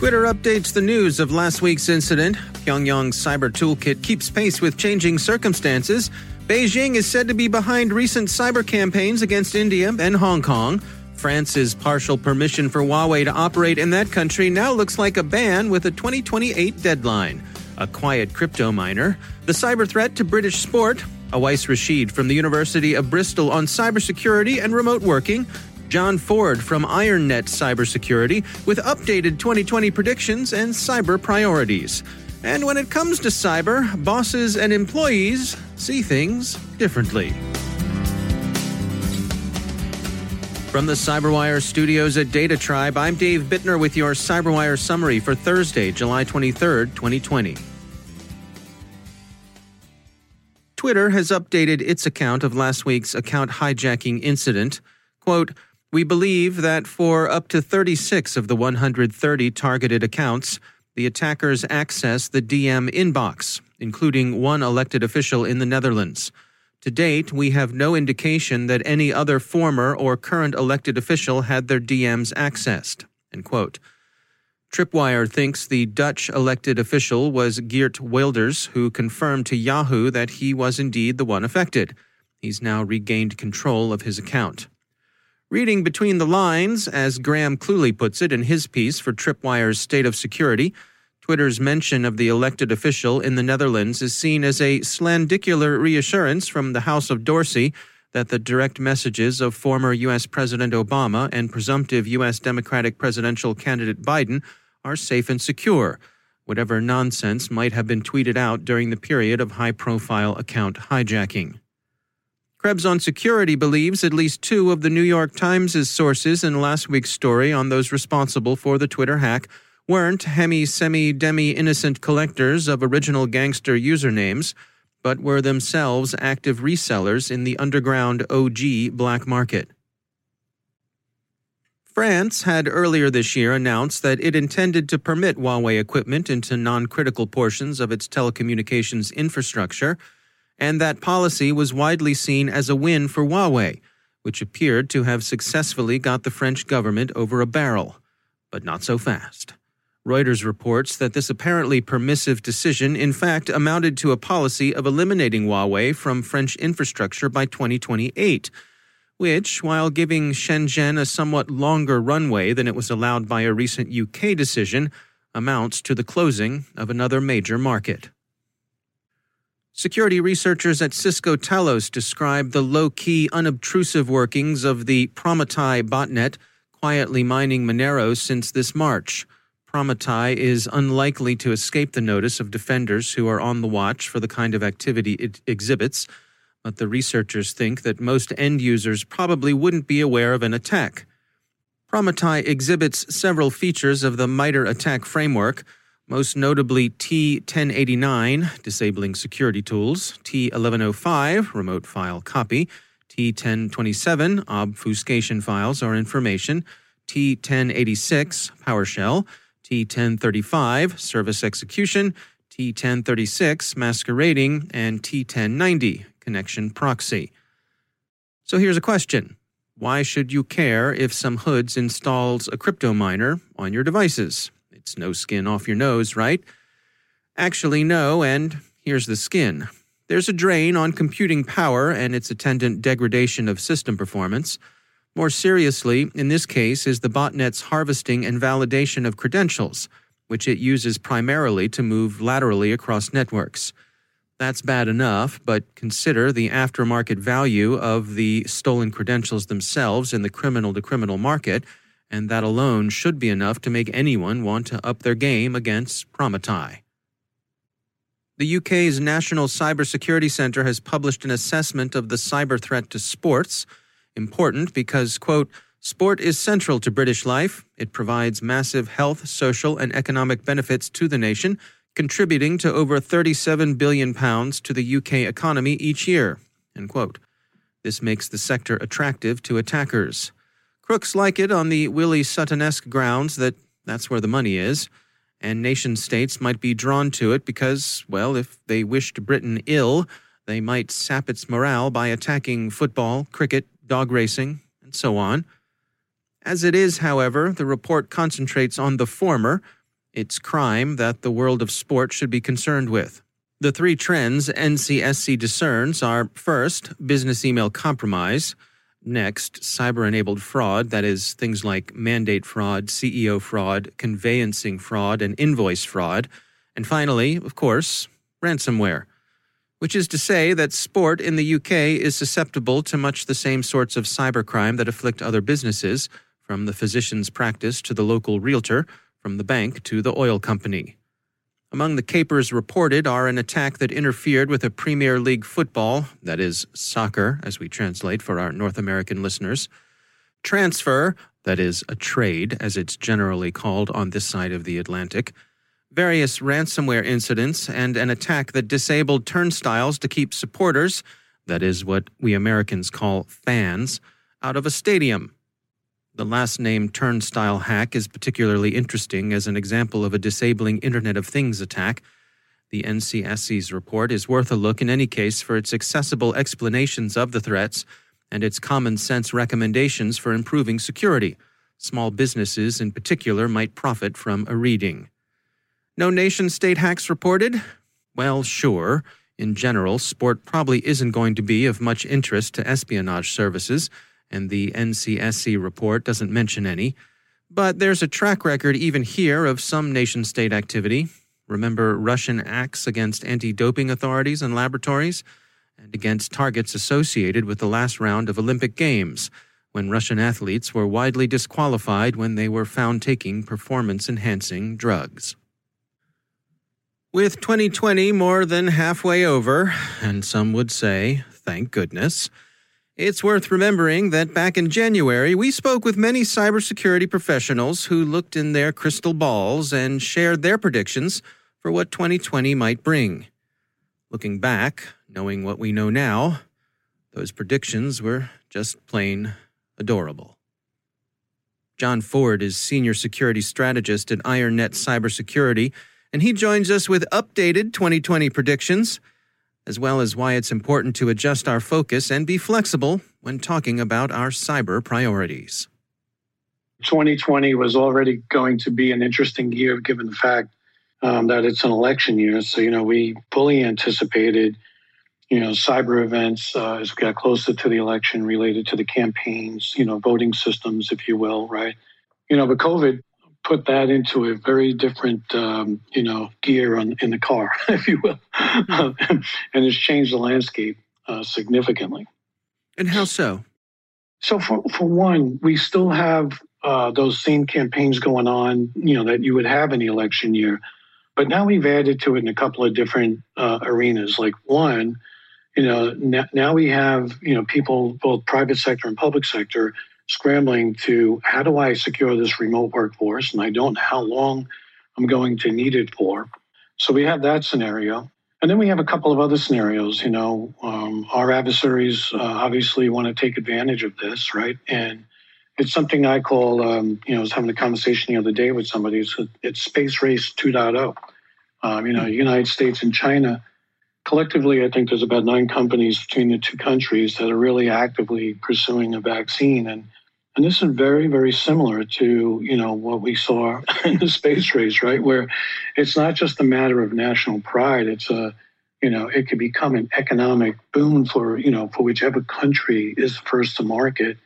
Twitter updates the news of last week's incident. Pyongyang's cyber toolkit keeps pace with changing circumstances. Beijing is said to be behind recent cyber campaigns against India and Hong Kong. France's partial permission for Huawei to operate in that country now looks like a ban with a 2028 deadline. A quiet crypto miner, the cyber threat to British sport, Awais Rashid from the University of Bristol on cybersecurity and remote working, John Ford from IronNet Cybersecurity with updated 2020 predictions and cyber priorities. And when it comes to cyber, bosses and employees see things differently. From the CyberWire studios at Data Tribe, I'm Dave Bittner with your CyberWire summary for Thursday, July 23rd, 2020. Twitter has updated its account of last week's account hijacking incident. Quote, we believe that for up to 36 of the 130 targeted accounts, the attackers accessed the DM inbox, including one elected official in the Netherlands. To date, we have no indication that any other former or current elected official had their DMs accessed. Tripwire thinks the Dutch elected official was Geert Wilders, who confirmed to Yahoo that he was indeed the one affected. He's now regained control of his account. Reading between the lines, as Graham Cluley puts it in his piece for Tripwire's State of Security, Twitter's mention of the elected official in the Netherlands is seen as a slandicular reassurance from the House of Dorsey that the direct messages of former U.S. President Obama and presumptive U.S. Democratic presidential candidate Biden are safe and secure, whatever nonsense might have been tweeted out during the period of high profile account hijacking. Krebs on Security believes at least two of the New York Times' sources in last week's story on those responsible for the Twitter hack weren't hemi semi demi innocent collectors of original gangster usernames, but were themselves active resellers in the underground OG black market. France had earlier this year announced that it intended to permit Huawei equipment into non critical portions of its telecommunications infrastructure and that policy was widely seen as a win for Huawei, which appeared to have successfully got the French government over a barrel. But not so fast. Reuters reports that this apparently permissive decision, in fact, amounted to a policy of eliminating Huawei from French infrastructure by 2028, which, while giving Shenzhen a somewhat longer runway than it was allowed by a recent UK decision, amounts to the closing of another major market. Security researchers at Cisco Talos describe the low key, unobtrusive workings of the Prometheus botnet quietly mining Monero since this March. Prometheus is unlikely to escape the notice of defenders who are on the watch for the kind of activity it exhibits, but the researchers think that most end users probably wouldn't be aware of an attack. Prometheus exhibits several features of the MITRE ATT&CK framework most notably T1089, disabling security tools, T1105, remote file copy, T1027, obfuscation files or information, T1086, PowerShell, T1035, service execution, T1036, masquerading, and T1090, connection proxy. So here's a question Why should you care if some hoods installs a crypto miner on your devices? It's no skin off your nose, right? Actually, no, and here's the skin. There's a drain on computing power and its attendant degradation of system performance. More seriously, in this case, is the botnet's harvesting and validation of credentials, which it uses primarily to move laterally across networks. That's bad enough, but consider the aftermarket value of the stolen credentials themselves in the criminal to criminal market, and that alone should be enough to make anyone want to up their game against Prometheus. The UK's National Cybersecurity Centre has published an assessment of the cyber threat to sports. Important because, quote, sport is central to British life. It provides massive health, social, and economic benefits to the nation, contributing to over 37 billion pounds to the UK economy each year, end quote. This makes the sector attractive to attackers. Crooks like it on the Willie Sutton-esque grounds that that's where the money is and nation states might be drawn to it because, well, if they wished Britain ill, they might sap its morale by attacking football, cricket, dog racing, and so on. As it is, however, the report concentrates on the former, its crime that the world of sport should be concerned with. The three trends NCSC discerns are first, business email compromise. Next, cyber enabled fraud, that is, things like mandate fraud, CEO fraud, conveyancing fraud, and invoice fraud. And finally, of course, ransomware, which is to say that sport in the UK is susceptible to much the same sorts of cybercrime that afflict other businesses, from the physician's practice to the local realtor, from the bank to the oil company. Among the capers reported are an attack that interfered with a Premier League football, that is, soccer, as we translate for our North American listeners, transfer, that is, a trade, as it's generally called on this side of the Atlantic, various ransomware incidents, and an attack that disabled turnstiles to keep supporters, that is, what we Americans call fans, out of a stadium. The last name turnstile hack is particularly interesting as an example of a disabling Internet of Things attack. The NCSC's report is worth a look in any case for its accessible explanations of the threats and its common sense recommendations for improving security. Small businesses, in particular, might profit from a reading. No nation state hacks reported? Well, sure. In general, sport probably isn't going to be of much interest to espionage services and the NCSC report doesn't mention any. But there's a track record even here of some nation state activity. Remember Russian acts against anti doping authorities and laboratories, and against targets associated with the last round of Olympic Games, when Russian athletes were widely disqualified when they were found taking performance enhancing drugs. With 2020 more than halfway over, and some would say, thank goodness, it's worth remembering that back in January, we spoke with many cybersecurity professionals who looked in their crystal balls and shared their predictions for what 2020 might bring. Looking back, knowing what we know now, those predictions were just plain adorable. John Ford is Senior Security Strategist at IronNet Cybersecurity, and he joins us with updated 2020 predictions as well as why it's important to adjust our focus and be flexible when talking about our cyber priorities. 2020 was already going to be an interesting year given the fact um, that it's an election year. So, you know, we fully anticipated, you know, cyber events uh, as we got closer to the election related to the campaigns, you know, voting systems, if you will, right? You know, but COVID put that into a very different, um, you know, gear on, in the car, if you will, and has changed the landscape uh, significantly. And how so? So, for, for one, we still have uh, those same campaigns going on, you know, that you would have in the election year. But now we've added to it in a couple of different uh, arenas. Like one, you know, now we have, you know, people, both private sector and public sector, scrambling to how do I secure this remote workforce? And I don't know how long I'm going to need it for. So we have that scenario. And then we have a couple of other scenarios. You know, um, our adversaries uh, obviously want to take advantage of this, right? And it's something I call, um, you know, I was having a conversation the other day with somebody. It's, it's Space Race 2.0. Um, you know, United States and China collectively, I think there's about nine companies between the two countries that are really actively pursuing a vaccine. And and this is very, very similar to you know what we saw in the space race, right? Where it's not just a matter of national pride; it's a you know it could become an economic boon for you know for whichever country is first to market.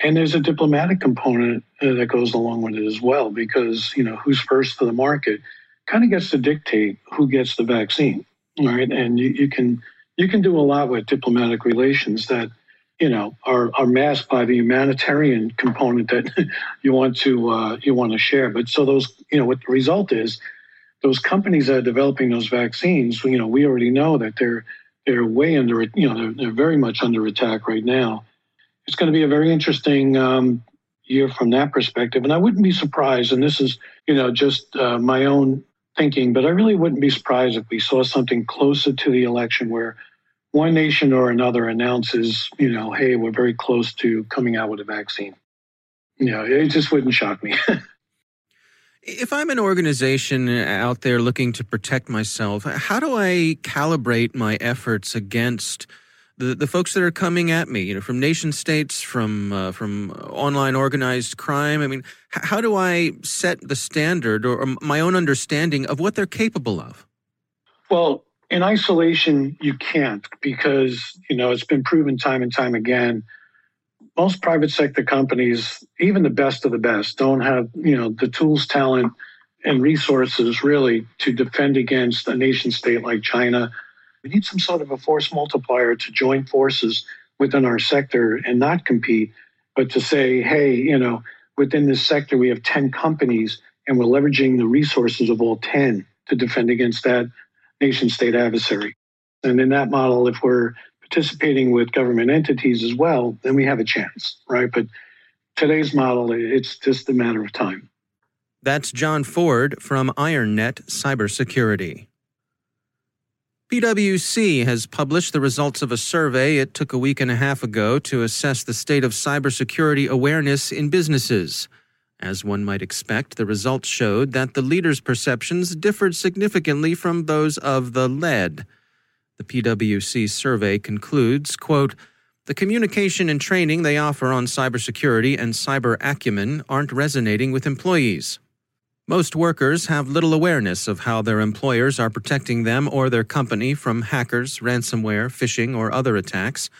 And there's a diplomatic component uh, that goes along with it as well, because you know who's first to the market kind of gets to dictate who gets the vaccine, right? And you, you can you can do a lot with diplomatic relations that you know are, are masked by the humanitarian component that you want to uh, you want to share. But so those you know what the result is, those companies that are developing those vaccines, you know, we already know that they're they're way under you know they're, they're very much under attack right now. It's going to be a very interesting um, year from that perspective, and I wouldn't be surprised. And this is you know just uh, my own thinking, but I really wouldn't be surprised if we saw something closer to the election where one nation or another announces, you know, hey, we're very close to coming out with a vaccine. You know, it just wouldn't shock me. if I'm an organization out there looking to protect myself, how do I calibrate my efforts against the, the folks that are coming at me, you know, from nation states, from uh, from online organized crime? I mean, how do I set the standard or, or my own understanding of what they're capable of? Well, in isolation, you can't because you know it's been proven time and time again. Most private sector companies, even the best of the best, don't have you know the tools, talent, and resources really to defend against a nation state like China. We need some sort of a force multiplier to join forces within our sector and not compete, but to say, hey, you know, within this sector we have 10 companies and we're leveraging the resources of all 10 to defend against that nation state adversary. And in that model, if we're participating with government entities as well, then we have a chance, right? But today's model, it's just a matter of time. That's John Ford from IronNet Cybersecurity. PwC has published the results of a survey it took a week and a half ago to assess the state of cybersecurity awareness in businesses. As one might expect, the results showed that the leaders' perceptions differed significantly from those of the led. The PwC survey concludes, quote, the communication and training they offer on cybersecurity and cyber acumen aren't resonating with employees. Most workers have little awareness of how their employers are protecting them or their company from hackers, ransomware, phishing, or other attacks.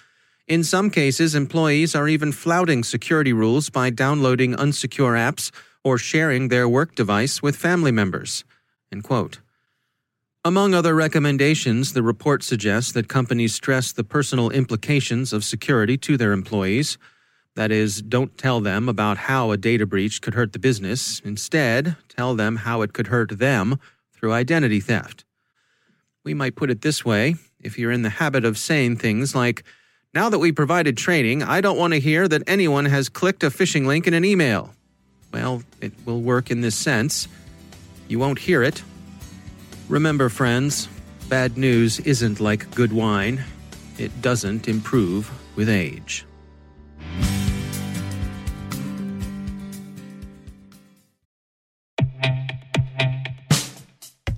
In some cases, employees are even flouting security rules by downloading unsecure apps or sharing their work device with family members. Among other recommendations, the report suggests that companies stress the personal implications of security to their employees. That is, don't tell them about how a data breach could hurt the business. Instead, tell them how it could hurt them through identity theft. We might put it this way if you're in the habit of saying things like, now that we provided training, I don't want to hear that anyone has clicked a phishing link in an email. Well, it will work in this sense. You won't hear it. Remember, friends, bad news isn't like good wine, it doesn't improve with age.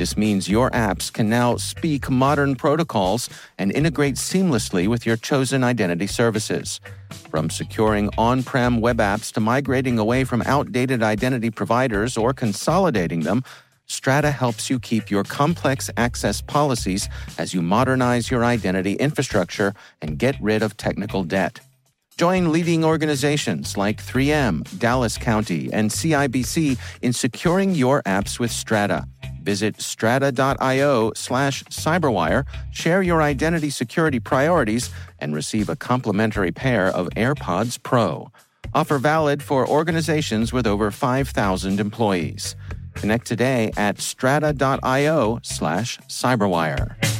this means your apps can now speak modern protocols and integrate seamlessly with your chosen identity services. From securing on prem web apps to migrating away from outdated identity providers or consolidating them, Strata helps you keep your complex access policies as you modernize your identity infrastructure and get rid of technical debt. Join leading organizations like 3M, Dallas County, and CIBC in securing your apps with Strata. Visit strata.io slash cyberwire, share your identity security priorities, and receive a complimentary pair of AirPods Pro. Offer valid for organizations with over 5,000 employees. Connect today at strata.io slash cyberwire.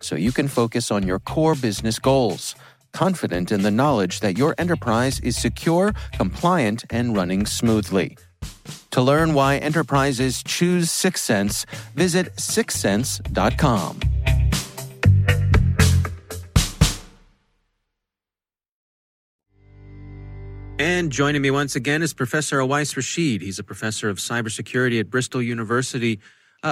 so you can focus on your core business goals. Confident in the knowledge that your enterprise is secure, compliant, and running smoothly. To learn why enterprises choose Syxsense, visit syxsense.com. And joining me once again is Professor Awais Rashid. He's a professor of cybersecurity at Bristol University.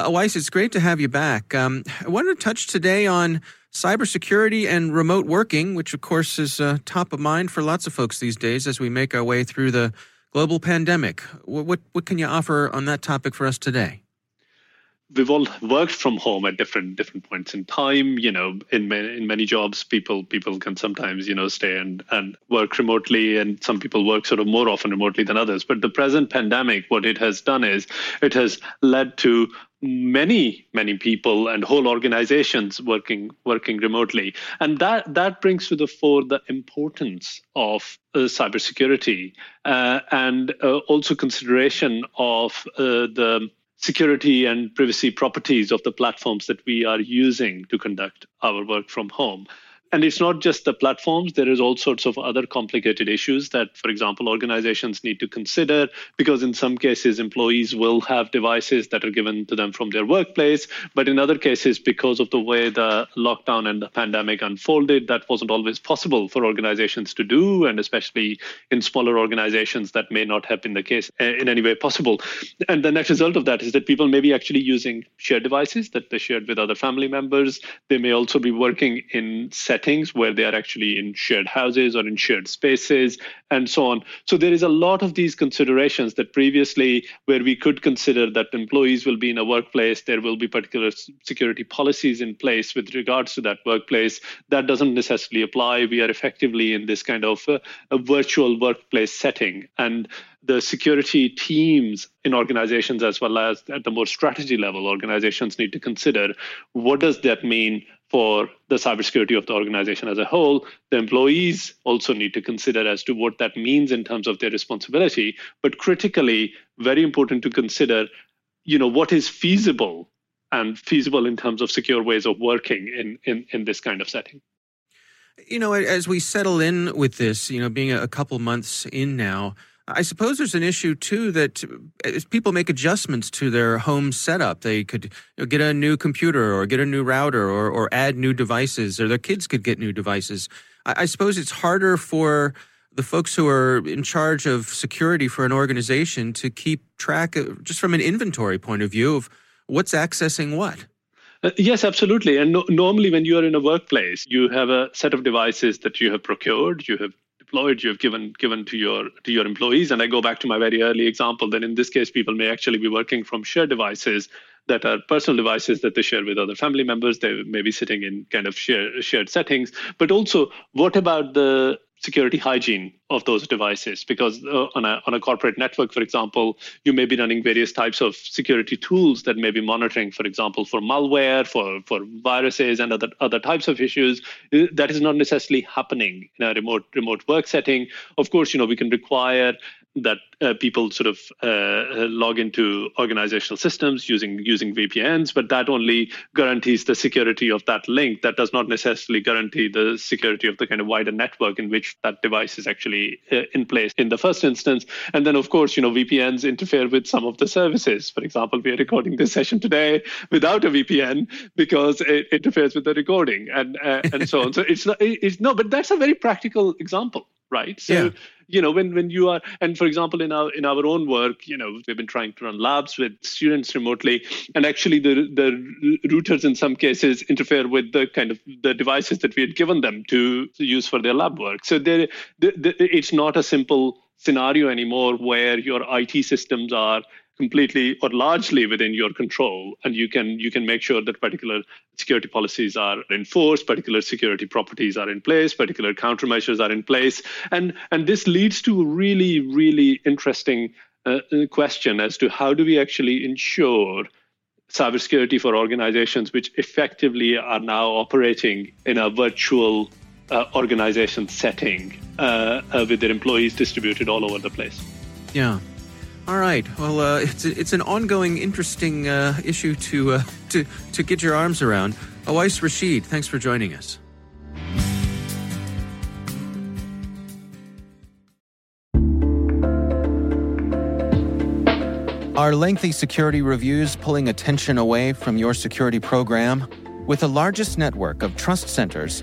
Uh, it's great to have you back. Um, I wanted to touch today on cybersecurity and remote working, which of course is uh, top of mind for lots of folks these days as we make our way through the global pandemic. What, what, what can you offer on that topic for us today? we've all worked from home at different different points in time you know in many in many jobs people people can sometimes you know stay and and work remotely and some people work sort of more often remotely than others but the present pandemic what it has done is it has led to many many people and whole organizations working working remotely and that that brings to the fore the importance of uh, cybersecurity uh, and uh, also consideration of uh, the security and privacy properties of the platforms that we are using to conduct our work from home. And it's not just the platforms, there is all sorts of other complicated issues that, for example, organizations need to consider because in some cases, employees will have devices that are given to them from their workplace. But in other cases, because of the way the lockdown and the pandemic unfolded, that wasn't always possible for organizations to do, and especially in smaller organizations, that may not have been the case eh, in any way possible. And the net result of that is that people may be actually using shared devices that they shared with other family members. They may also be working in settings where they are actually in shared houses or in shared spaces and so on. So there is a lot of these considerations that previously, where we could consider that employees will be in a workplace, there will be particular security policies in place with regards to that workplace. That doesn't necessarily apply. We are effectively in this kind of uh, a virtual workplace setting. And the security teams in organizations as well as at the more strategy level organizations need to consider what does that mean for the cybersecurity of the organization as a whole the employees also need to consider as to what that means in terms of their responsibility. But critically very important to consider you know what is feasible and feasible in terms of secure ways of working in in, in this kind of setting. You know as we settle in with this you know being a couple months in now I suppose there's an issue too that as people make adjustments to their home setup, they could get a new computer or get a new router or, or add new devices, or their kids could get new devices. I, I suppose it's harder for the folks who are in charge of security for an organization to keep track, of, just from an inventory point of view, of what's accessing what. Uh, yes, absolutely. And no, normally, when you are in a workplace, you have a set of devices that you have procured, you have deployed you have given given to your to your employees. And i go back to my very early example that in this case people may actually be working from shared devices that are personal devices that they share with other family members. They may be sitting in kind of shared shared settings. But also what about the security hygiene of those devices because uh, on, a, on a corporate network for example you may be running various types of security tools that may be monitoring for example for malware for, for viruses and other, other types of issues. Uh, that is not necessarily happening in a remote remote work setting. Of course you know we can require that uh, people sort of uh, log into organizational systems using using VPNs, but that only guarantees the security of that link. That does not necessarily guarantee the security of the kind of wider network in which that device is actually uh, in place in the first instance. And then, of course, you know VPNs interfere with some of the services. For example, we are recording this session today without a VPN because it interferes with the recording and uh, and so on. So it's not, it's no, but that's a very practical example right so yeah. You know when when you are and for example in our in our own work you know we've been trying to run labs with students remotely and actually the the routers in some cases interfere with the kind of the devices that we had given them to, use for their lab work. So there it's not a simple scenario anymore where your IT systems are completely or largely within your control and you can you can make sure that particular security policies are enforced particular security properties are in place particular countermeasures are in place and and this leads to a really really interesting uh, uh question as to how do we actually ensure cybersecurity for organizations which effectively are now operating in a virtual uh, organization setting uh, uh, with their employees distributed all over the place. Yeah. All right. Well, uh, it's it's an ongoing, interesting uh, issue to uh, to to get your arms around. Awais Rashid, thanks for joining us. Are lengthy security reviews pulling attention away from your security program? With the largest network of trust centers,